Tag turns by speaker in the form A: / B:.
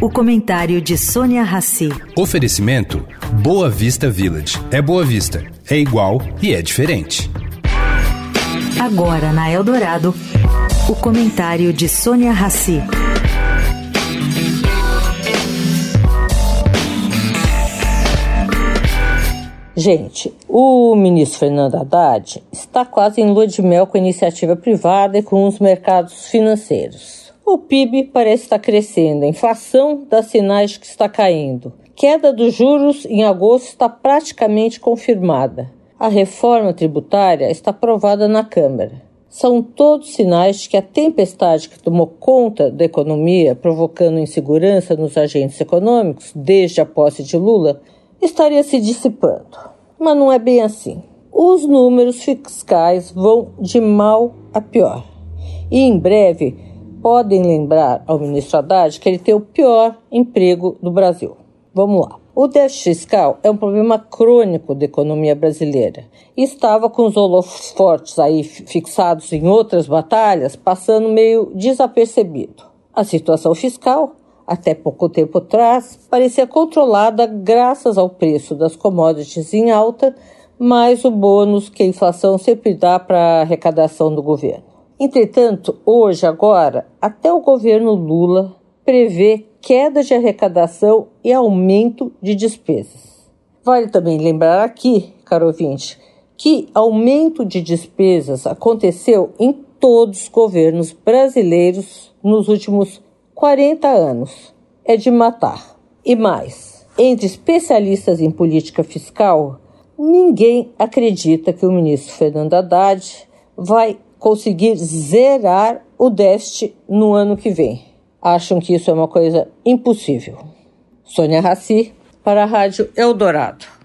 A: O comentário de Sônia Rassi.
B: Oferecimento Boa Vista Village. É Boa Vista, é igual e é diferente.
A: Agora na Eldorado, o comentário de Sônia Rassi.
C: Gente, o ministro Fernando Haddad está quase em lua de mel com a iniciativa privada e com os mercados financeiros. O PIB parece estar crescendo, a inflação dá sinais que está caindo. Queda dos juros em agosto está praticamente confirmada. A reforma tributária está aprovada na Câmara. São todos sinais de que a tempestade que tomou conta da economia, provocando insegurança nos agentes econômicos desde a posse de Lula, estaria se dissipando. Mas não é bem assim. Os números fiscais vão de mal a pior. E em breve podem lembrar ao ministro Haddad que ele tem o pior emprego do Brasil. Vamos lá. O déficit fiscal é um problema crônico da economia brasileira e estava com os holofotes aí fixados em outras batalhas, passando meio desapercebido. A situação fiscal até pouco tempo atrás, parecia controlada graças ao preço das commodities em alta, mais o bônus que a inflação sempre dá para a arrecadação do governo. Entretanto, hoje, agora, até o governo Lula prevê queda de arrecadação e aumento de despesas. Vale também lembrar aqui, caro ouvinte, que aumento de despesas aconteceu em todos os governos brasileiros nos últimos 40 anos. É de matar. E mais, entre especialistas em política fiscal, ninguém acredita que o ministro Fernando Haddad vai conseguir zerar o déficit no ano que vem. Acham que isso é uma coisa impossível. Sônia Raci, para a Rádio Eldorado.